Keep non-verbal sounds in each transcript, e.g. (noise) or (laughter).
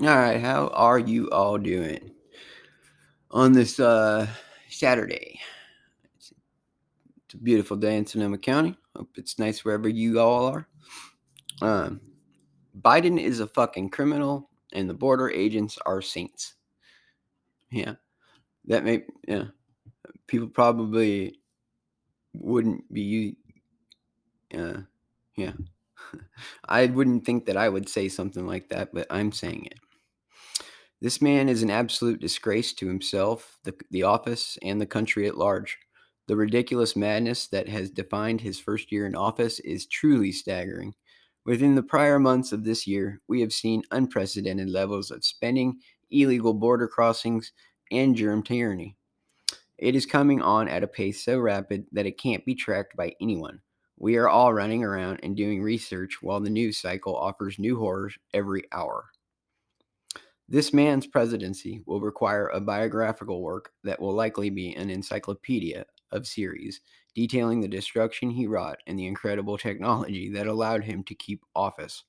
All right, how are you all doing on this uh, Saturday? It's, a beautiful day in Sonoma County. Hope it's nice wherever you all are. Um, Biden is a fucking criminal, and the border agents are saints. Yeah, that may yeah. People probably wouldn't be. Uh, yeah, (laughs) I wouldn't think that I would say something like that, but I'm saying it. This man is an absolute disgrace to himself, the, the office, and the country at large. The ridiculous madness that has defined his first year in office is truly staggering. Within the prior months of this year, we have seen unprecedented levels of spending, illegal border crossings, and germ tyranny. It is coming on at a pace so rapid that it can't be tracked by anyone. We are all running around and doing research while the news cycle offers new horrors every hour. This man's presidency will require a biographical work that will likely be an encyclopedia of series, detailing the destruction he wrought and the incredible technology that allowed him to keep office.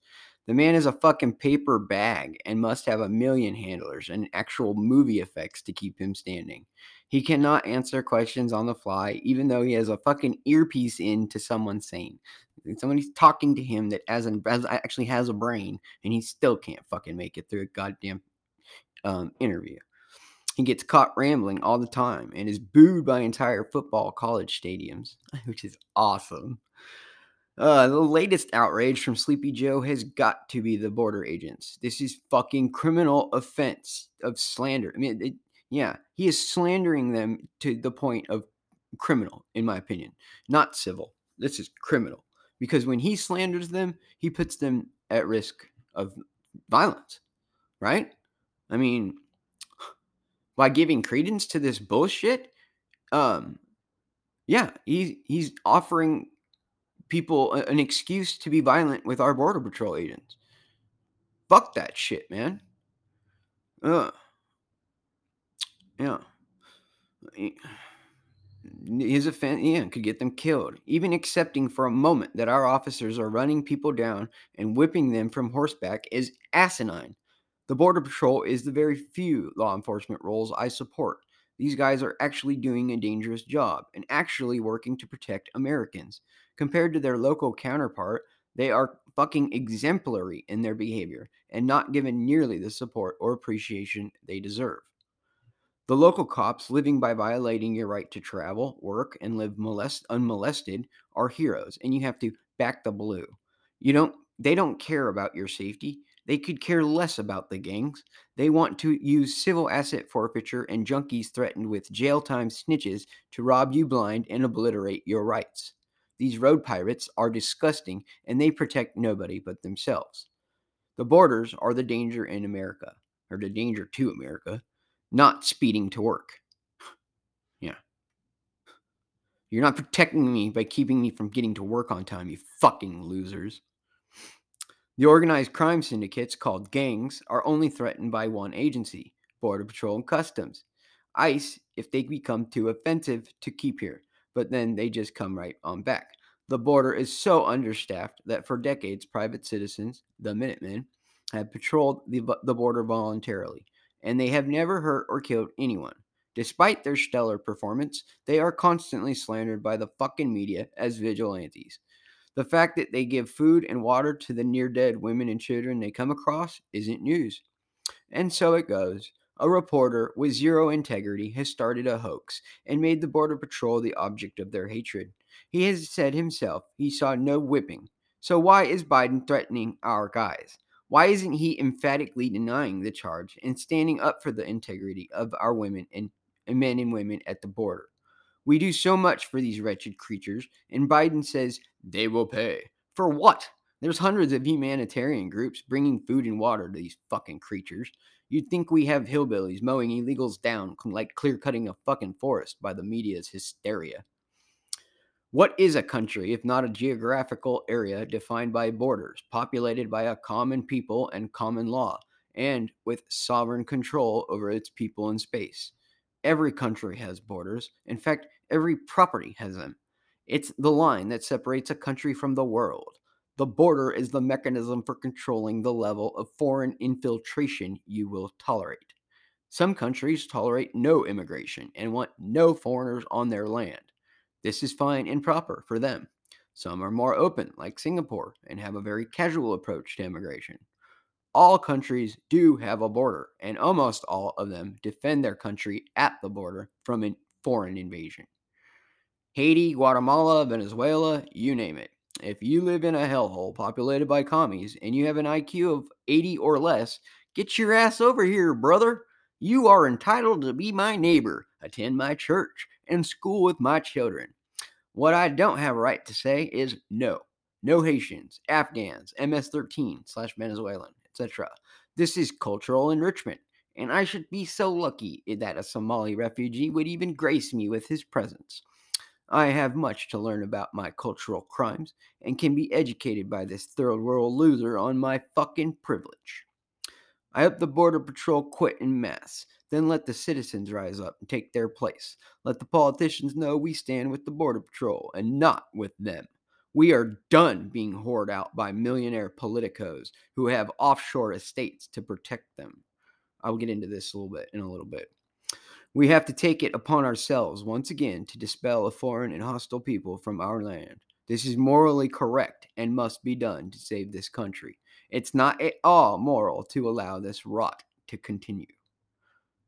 The man is a fucking paper bag and must have a million handlers and actual movie effects to keep him standing. He cannot answer questions on the fly, even though he has a fucking earpiece in to someone saying somebody's talking to him that as an as actually has a brain, and he still can't fucking make it through a goddamn um, interview. He gets caught rambling all the time and is booed by entire football college stadiums, (laughs) which is awesome. Uh, the latest outrage from Sleepy Joe has got to be the border agents. This is fucking criminal offense of slander. I mean, it, yeah, he is slandering them to the point of criminal, in my opinion, not civil. This is criminal because when he slanders them, he puts them at risk of violence, right? I mean, (sighs) by giving credence to this bullshit, um, yeah, he's he's offering people an excuse to be violent with our border patrol agents. Fuck that shit, man. Ugh. Yeah. His offense, yeah, could get them killed. Even accepting for a moment that our officers are running people down and whipping them from horseback is asinine. The Border Patrol is the very few law enforcement roles I support. These guys are actually doing a dangerous job and actually working to protect Americans. Compared to their local counterpart, they are fucking exemplary in their behavior and not given nearly the support or appreciation they deserve. The local cops living by violating your right to travel, work, and live molest- unmolested are heroes, and you have to back the blue. You don't they don't care about your safety. They could care less about the gangs. They want to use civil asset forfeiture and junkies threatened with jail time snitches to rob you blind and obliterate your rights. These road pirates are disgusting and they protect nobody but themselves. The borders are the danger in America, or the danger to America, not speeding to work. Yeah. You're not protecting me by keeping me from getting to work on time, you fucking losers. The organized crime syndicates, called gangs, are only threatened by one agency Border Patrol and Customs. ICE, if they become too offensive to keep here, but then they just come right on back. The border is so understaffed that for decades, private citizens, the Minutemen, have patrolled the, the border voluntarily, and they have never hurt or killed anyone. Despite their stellar performance, they are constantly slandered by the fucking media as vigilantes. The fact that they give food and water to the near dead women and children they come across isn't news. And so it goes. A reporter with zero integrity has started a hoax and made the Border Patrol the object of their hatred. He has said himself he saw no whipping. So why is Biden threatening our guys? Why isn't he emphatically denying the charge and standing up for the integrity of our women and, men and women at the border? We do so much for these wretched creatures, and Biden says they will pay. For what? There's hundreds of humanitarian groups bringing food and water to these fucking creatures. You'd think we have hillbillies mowing illegals down like clear cutting a fucking forest by the media's hysteria. What is a country if not a geographical area defined by borders, populated by a common people and common law, and with sovereign control over its people and space? Every country has borders. In fact, every property has them. It's the line that separates a country from the world. The border is the mechanism for controlling the level of foreign infiltration you will tolerate. Some countries tolerate no immigration and want no foreigners on their land. This is fine and proper for them. Some are more open, like Singapore, and have a very casual approach to immigration. All countries do have a border, and almost all of them defend their country at the border from a foreign invasion. Haiti, Guatemala, Venezuela, you name it. If you live in a hellhole populated by commies and you have an IQ of 80 or less, get your ass over here, brother. You are entitled to be my neighbor, attend my church, and school with my children. What I don't have a right to say is no. No Haitians, Afghans, MS 13 slash Venezuelan, etc. This is cultural enrichment, and I should be so lucky that a Somali refugee would even grace me with his presence. I have much to learn about my cultural crimes and can be educated by this third world loser on my fucking privilege. I hope the Border Patrol quit in mass, then let the citizens rise up and take their place. Let the politicians know we stand with the Border Patrol and not with them. We are done being whored out by millionaire politicos who have offshore estates to protect them. I'll get into this a little bit in a little bit. We have to take it upon ourselves once again to dispel a foreign and hostile people from our land. This is morally correct and must be done to save this country. It's not at all moral to allow this rot to continue.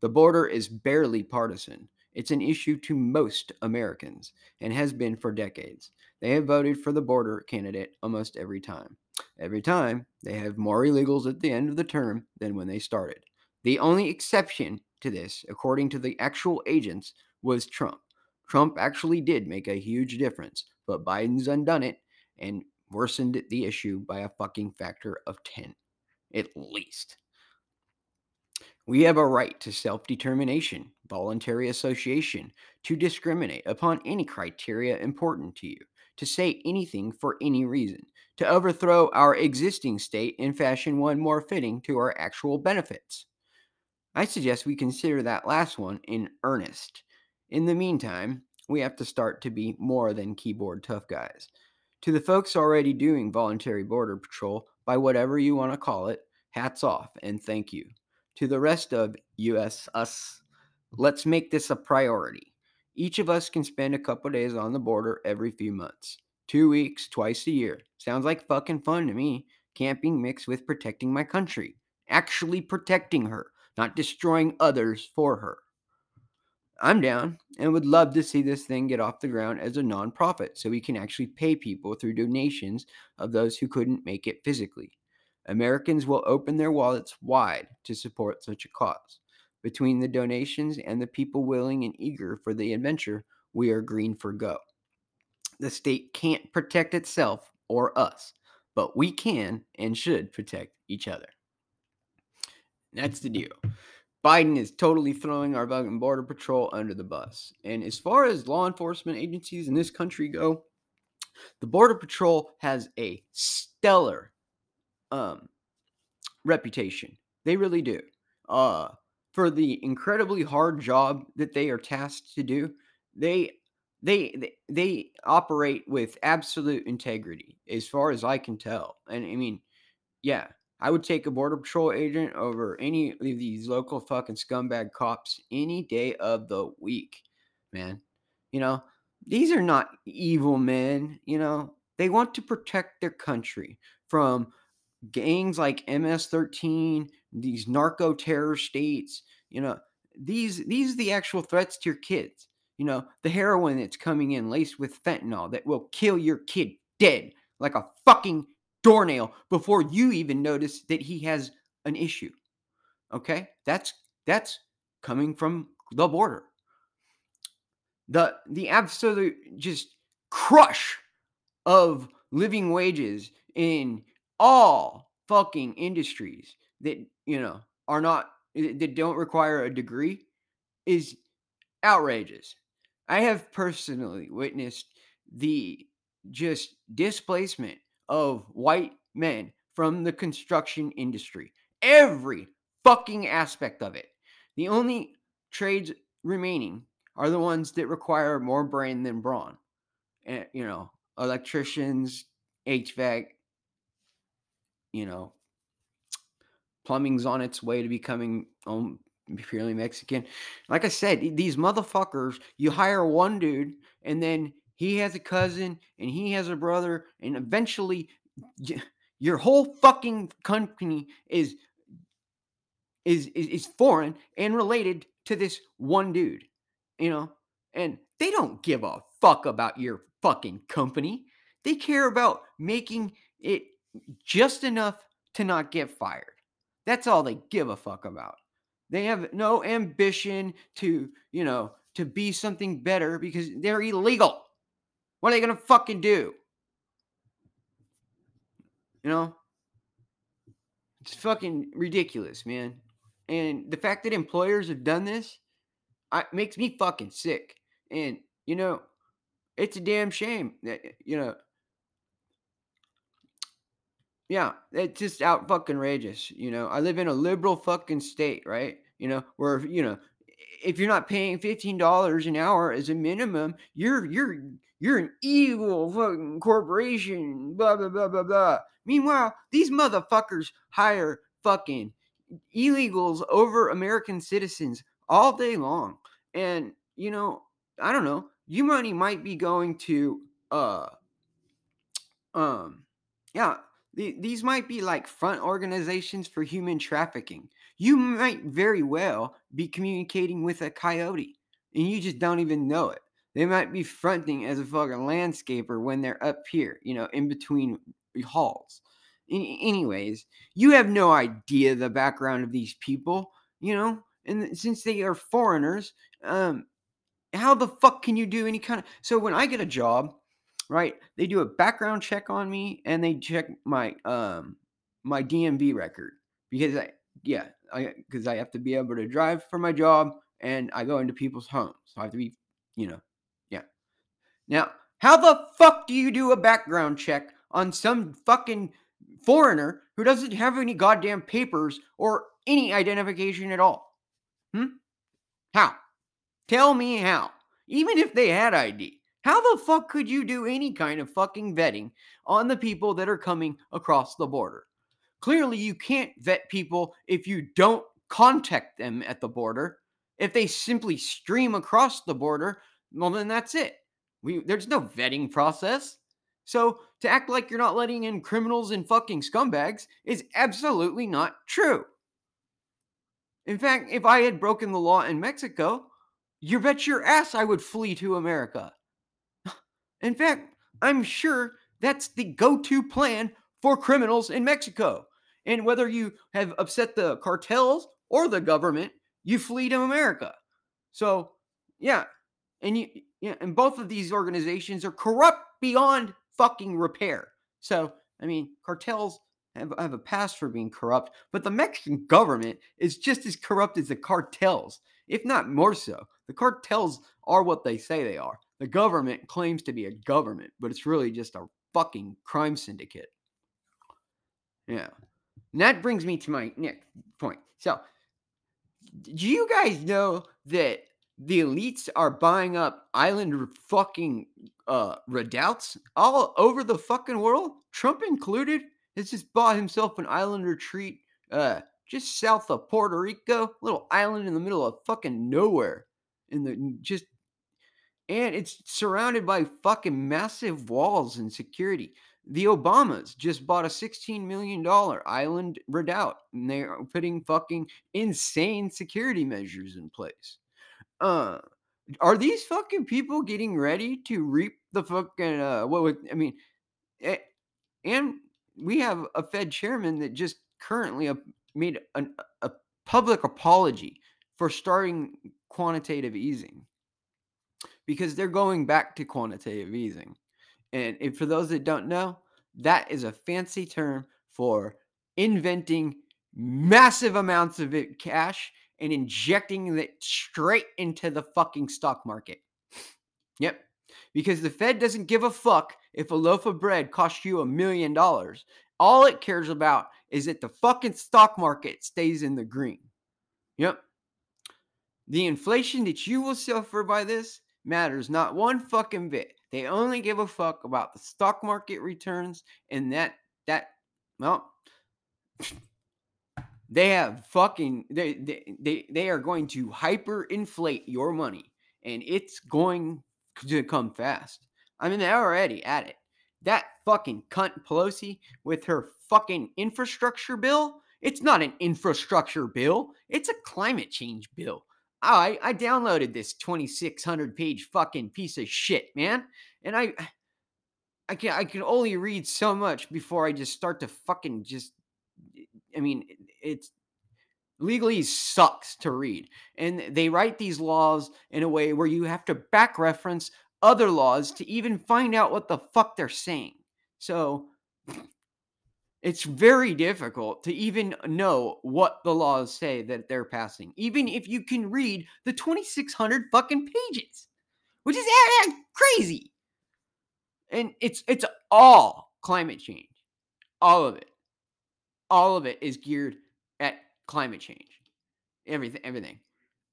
The border is barely partisan. It's an issue to most Americans and has been for decades. They have voted for the border candidate almost every time. Every time, they have more illegals at the end of the term than when they started. The only exception to this, according to the actual agents, was Trump. Trump actually did make a huge difference, but Biden's undone it and worsened the issue by a fucking factor of 10, at least. We have a right to self determination, voluntary association, to discriminate upon any criteria important to you, to say anything for any reason, to overthrow our existing state and fashion one more fitting to our actual benefits. I suggest we consider that last one in earnest. In the meantime, we have to start to be more than keyboard tough guys. To the folks already doing voluntary border patrol, by whatever you want to call it, hats off and thank you. To the rest of US, us, let's make this a priority. Each of us can spend a couple days on the border every few months. Two weeks, twice a year. Sounds like fucking fun to me. Camping mixed with protecting my country. Actually protecting her not destroying others for her. I'm down and would love to see this thing get off the ground as a nonprofit so we can actually pay people through donations of those who couldn't make it physically. Americans will open their wallets wide to support such a cause. Between the donations and the people willing and eager for the adventure, we are green for go. The state can't protect itself or us, but we can and should protect each other. That's the deal. Biden is totally throwing our border patrol under the bus. And as far as law enforcement agencies in this country go, the border patrol has a stellar um, reputation. They really do. Uh, for the incredibly hard job that they are tasked to do, they they they, operate with absolute integrity, as far as I can tell. And I mean, yeah, I would take a border patrol agent over any of these local fucking scumbag cops any day of the week, man. You know, these are not evil men, you know. They want to protect their country from gangs like MS-13, these narco terror states, you know. These these are the actual threats to your kids. You know, the heroin that's coming in laced with fentanyl that will kill your kid dead like a fucking doornail before you even notice that he has an issue. Okay? That's that's coming from the border. The the absolute just crush of living wages in all fucking industries that, you know, are not eh, that don't require a degree is outrageous. I have personally witnessed the just displacement of white men from the construction industry. Every fucking aspect of it. The only trades remaining are the ones that require more brain than brawn. And, you know, electricians, HVAC, you know, plumbing's on its way to becoming um, purely Mexican. Like I said, these motherfuckers, you hire one dude and then he has a cousin and he has a brother, and eventually your whole fucking company is is is, is foreign and related to this one dude, you know, and they don't give a fuck about your fucking company. They care about making it just enough to not get fired. That's all they give a fuck about. They have no ambition to, you know, to be something better because they're illegal. What are they going to fucking do? You know? It's fucking ridiculous, man. And the fact that employers have done this I, makes me fucking sick. And, you know, it's a damn shame that, you know, yeah, it's just out fucking rageous. You know, I live in a liberal fucking state, right? You know, where, you know, if you're not paying $15 an hour as a minimum, you're, you're, you're an evil fucking corporation, blah, blah, blah, blah, blah. Meanwhile, these motherfuckers hire fucking illegals over American citizens all day long. And, you know, I don't know, you money might be going to, uh, um, yeah, these might be like front organizations for human trafficking. You might very well be communicating with a coyote and you just don't even know it. They might be fronting as a fucking landscaper when they're up here, you know, in between halls. anyways, you have no idea the background of these people, you know, and since they are foreigners, um, how the fuck can you do any kind of so when I get a job, right? They do a background check on me and they check my um my DMV record because I yeah, I because I have to be able to drive for my job and I go into people's homes. So I have to be, you know, yeah. now, how the fuck do you do a background check on some fucking foreigner who doesn't have any goddamn papers or any identification at all? Hmm? How? Tell me how. Even if they had ID, how the fuck could you do any kind of fucking vetting on the people that are coming across the border? Clearly, you can't vet people if you don't contact them at the border. If they simply stream across the border, well, then that's it. We there's no vetting process. So to act like you're not letting in criminals and fucking scumbags is absolutely not true. In fact, if I had broken the law in Mexico, you bet your ass I would flee to America. In fact, I'm sure that's the go to plan for criminals in Mexico. And whether you have upset the cartels or the government, you flee to America. So, yeah. And you yeah, and both of these organizations are corrupt beyond fucking repair. So, I mean, cartels have, have a past for being corrupt, but the Mexican government is just as corrupt as the cartels, if not more so. The cartels are what they say they are. The government claims to be a government, but it's really just a fucking crime syndicate. Yeah. And that brings me to my next point. So, do you guys know that the elites are buying up island fucking uh redoubts all over the fucking world. Trump included has just bought himself an island retreat uh just south of Puerto Rico, little island in the middle of fucking nowhere. In the just and it's surrounded by fucking massive walls and security. The Obamas just bought a $16 million island redoubt, and they're putting fucking insane security measures in place uh are these fucking people getting ready to reap the fucking uh what would I mean eh, and we have a Fed chairman that just currently made an, a public apology for starting quantitative easing because they're going back to quantitative easing. And if, for those that don't know, that is a fancy term for inventing massive amounts of it, cash and injecting it straight into the fucking stock market. Yep. Because the Fed doesn't give a fuck if a loaf of bread costs you a million dollars. All it cares about is that the fucking stock market stays in the green. Yep. The inflation that you will suffer by this matters not one fucking bit. They only give a fuck about the stock market returns and that that well, they have fucking they they they, they are going to hyperinflate your money and it's going to come fast. I mean, they're already at it. That fucking cunt Pelosi with her fucking infrastructure bill, it's not an infrastructure bill, it's a climate change bill. Oh, I I downloaded this 2600 page fucking piece of shit, man. And I I can I can only read so much before I just start to fucking just I mean, it's legalese sucks to read. And they write these laws in a way where you have to back reference other laws to even find out what the fuck they're saying. So it's very difficult to even know what the laws say that they're passing, even if you can read the 2600 fucking pages, which is crazy. And it's it's all climate change. All of it. All of it is geared at climate change. Everything everything.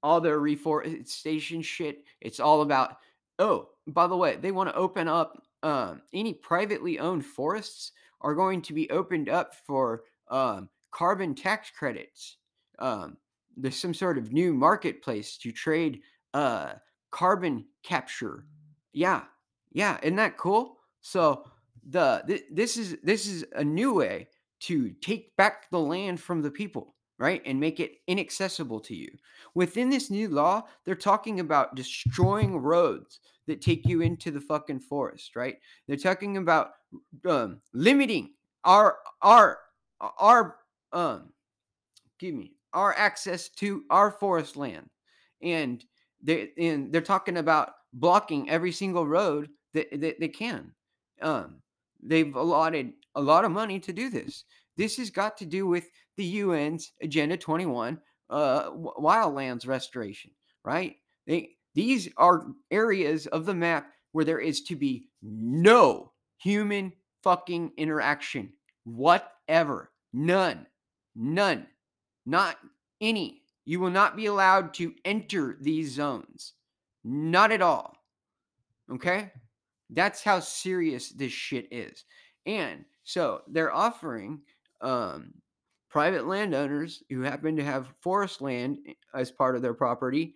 All their reforestation shit, it's all about oh, by the way, they want to open up um, any privately owned forests are going to be opened up for um, carbon tax credits. Um, there's some sort of new marketplace to trade uh, carbon capture. Yeah, yeah, isn't that cool? So the th- this is this is a new way to take back the land from the people, right, and make it inaccessible to you. Within this new law, they're talking about destroying roads that take you into the fucking forest, right? They're talking about um, limiting our our our um, give me our access to our forest land, and they and they're talking about blocking every single road that, that they can. Um, they've allotted a lot of money to do this. This has got to do with the UN's Agenda 21 uh, wildlands restoration, right? They these are areas of the map where there is to be no human fucking interaction whatever. None. None. Not any. You will not be allowed to enter these zones. Not at all. Okay? That's how serious this shit is. And so they're offering um, private landowners who happen to have forest land as part of their property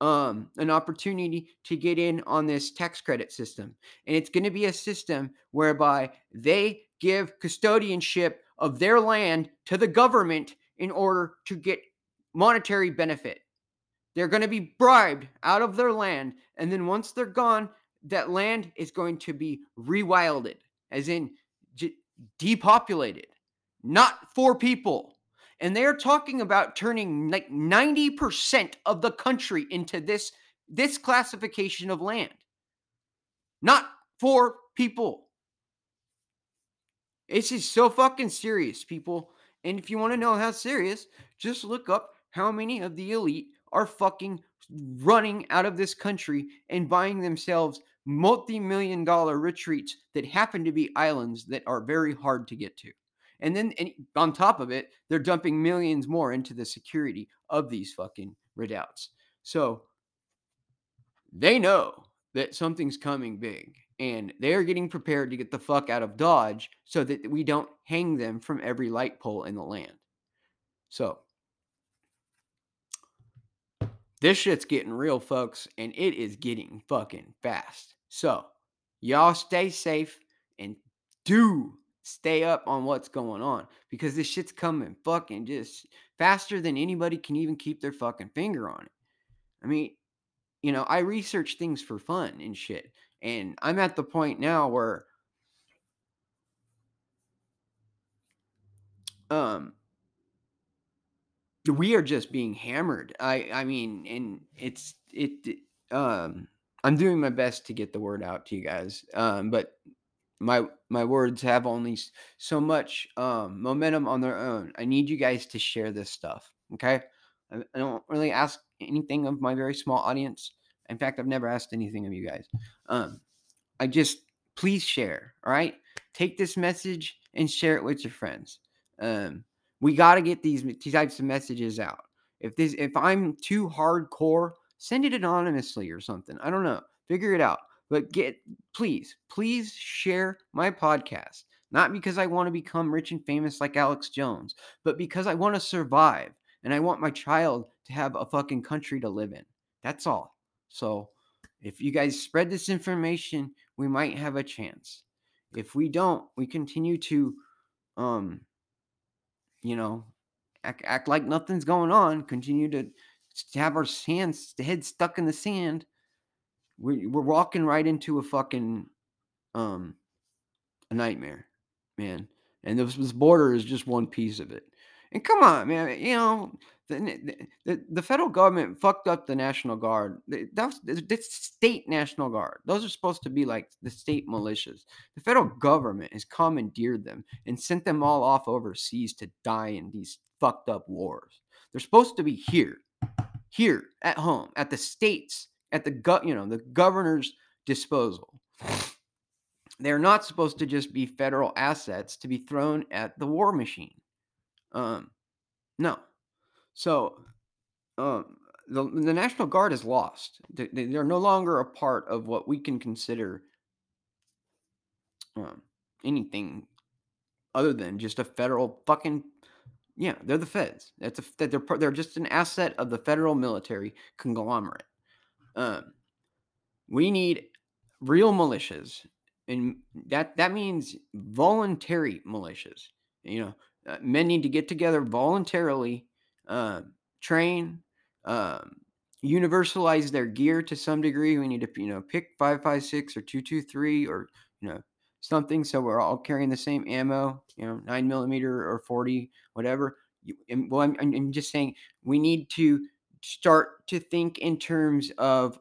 um, an opportunity to get in on this tax credit system. And it's going to be a system whereby they give custodianship of their land to the government in order to get monetary benefit. They're going to be bribed out of their land. And then once they're gone, that land is going to be rewilded, as in depopulated, not for people and they're talking about turning like 90% of the country into this this classification of land. Not for people. This is so fucking serious people and if you want to know how serious just look up how many of the elite are fucking running out of this country and buying themselves multi-million dollar retreats that happen to be islands that are very hard to get to and then and on top of it, they're dumping millions more into the security of these fucking redoubts. So they know that something's coming big and they're getting prepared to get the fuck out of Dodge so that we don't hang them from every light pole in the land. So this shit's getting real, folks, and it is getting fucking fast. So y'all stay safe and do stay up on what's going on because this shit's coming fucking just faster than anybody can even keep their fucking finger on it. I mean, you know, I research things for fun and shit. And I'm at the point now where um we are just being hammered. I I mean, and it's it um I'm doing my best to get the word out to you guys. Um but my my words have only so much um, momentum on their own. I need you guys to share this stuff. Okay, I, I don't really ask anything of my very small audience. In fact, I've never asked anything of you guys. Um, I just please share. All right, take this message and share it with your friends. Um, we got to get these, these types of messages out. If this if I'm too hardcore, send it anonymously or something. I don't know. Figure it out. But get please, please share my podcast. Not because I want to become rich and famous like Alex Jones, but because I want to survive and I want my child to have a fucking country to live in. That's all. So, if you guys spread this information, we might have a chance. If we don't, we continue to um you know, act, act like nothing's going on, continue to have our hands, head stuck in the sand, we, we're walking right into a fucking um a nightmare, man. And this, this border is just one piece of it. And come on, man, you know the, the, the federal government fucked up the National Guard. That's the state National Guard. Those are supposed to be like the state militias. The federal government has commandeered them and sent them all off overseas to die in these fucked up wars. They're supposed to be here, here at home, at the states, at the gut, you know, the governor's disposal. They're not supposed to just be federal assets to be thrown at the war machine. Um, no. So, um, the, the National Guard is lost. They, they're no longer a part of what we can consider um, anything other than just a federal fucking yeah, they're the feds. That's a they're they're just an asset of the federal military conglomerate. Um, we need real militias, and that that means voluntary militias. You know, uh, men need to get together voluntarily, uh, train, um, universalize their gear to some degree. We need to you know pick five five six or two two three or you know something so we're all carrying the same ammo, you know, nine millimeter or 40, whatever. You, and, well, I'm, I'm just saying we need to start to think in terms of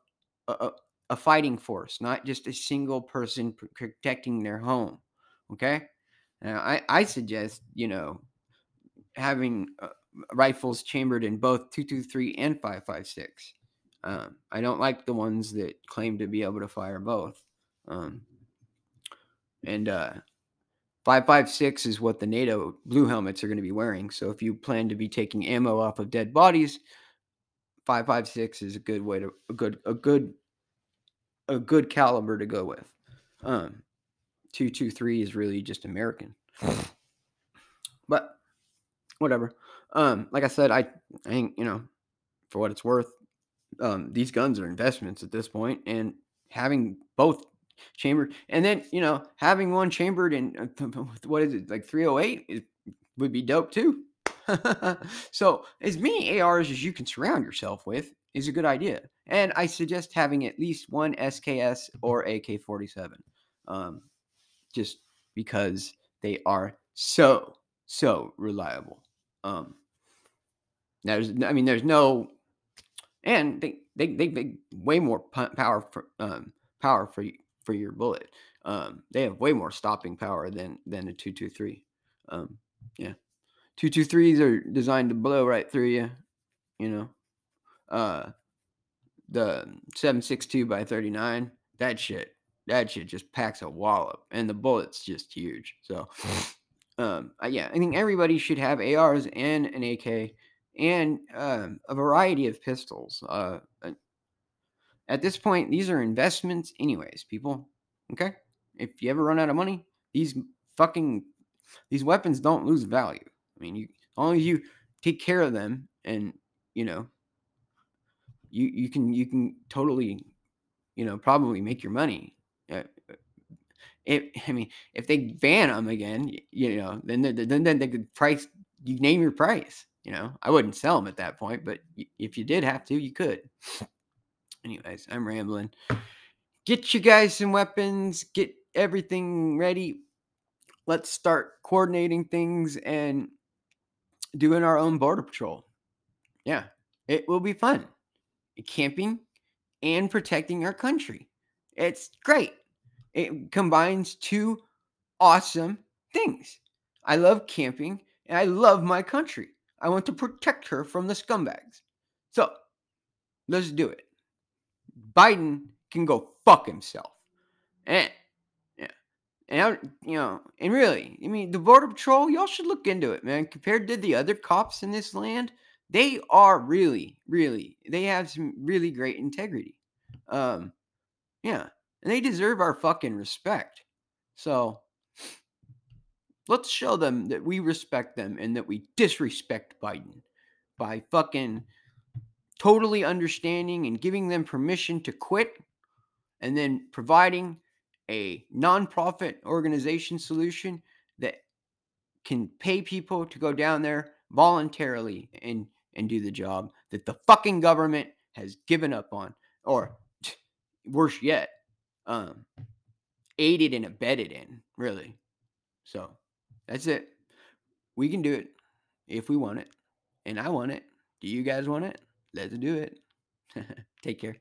a, a fighting force, not just a single person protecting their home. Okay. Now, I, I suggest, you know, having uh, rifles chambered in both 223 and 556. Um, I don't like the ones that claim to be able to fire both. Um, and uh, 556 is what the NATO blue helmets are going to be wearing. So if you plan to be taking ammo off of dead bodies, 556 is a good way to a good a good a good caliber to go with. Um 223 is really just American. (sighs) But whatever. Um like I said I I think, you know, for what it's worth, um these guns are investments at this point and having both chambered. And then, you know, having one chambered in (laughs) uh, what is it, like 308 is, would be dope too. (laughs) so, as many ARs as you can surround yourself with is a good idea. And I suggest having at least one SKS or AK 47, um, just because they are so, so reliable. Um, there's, I mean, there's no, and they, they, they, they way more power for, um, power for for your bullet. Um, they have way more stopping power than than a two two three. Um, yeah, two two threes are designed to blow right through you. You know, uh, the seven six two by thirty nine. That shit, that shit just packs a wallop, and the bullet's just huge. So, (laughs) um, uh, yeah, I think everybody should have ARs and an AK and um, a variety of pistols. Uh, at this point, these are investments, anyways, people. Okay? If you ever run out of money, these fucking these weapons don't lose value. I mean, you as long as you take care of them and you know you you can you can totally you know probably make your money. Uh, if (laughs) I mean, if they ban them again, you know, then then then they could price. You name your price. You know, I wouldn't sell them at that point, but if you did have to, you could. (sniffs) Anyways, I'm rambling. Get you guys some weapons, get everything ready. Let's start coordinating things and doing our own border patrol. Yeah, it will be fun. Camping and protecting our country. It's great. It combines two awesome things. I love camping and I love my country. I want to protect her from the scumbags. So let's do it. Biden can go fuck himself. And and you know, and really, I mean, the border patrol, y'all should look into it, man. Compared to the other cops in this land, they are really, really, they have some really great integrity. Um, yeah, and they deserve our fucking respect. So, Let's show them that we respect them and that we disrespect Biden by fucking totally understanding and giving them permission to quit and then providing a nonprofit organization solution that can pay people to go down there voluntarily and and do the job that the fucking government has given up on or (sniffs) worse yet um aided and abetted in really. So that's it. We can do it if we want it and i want it. Do you guys want it? Let's do it. (laughs) Take care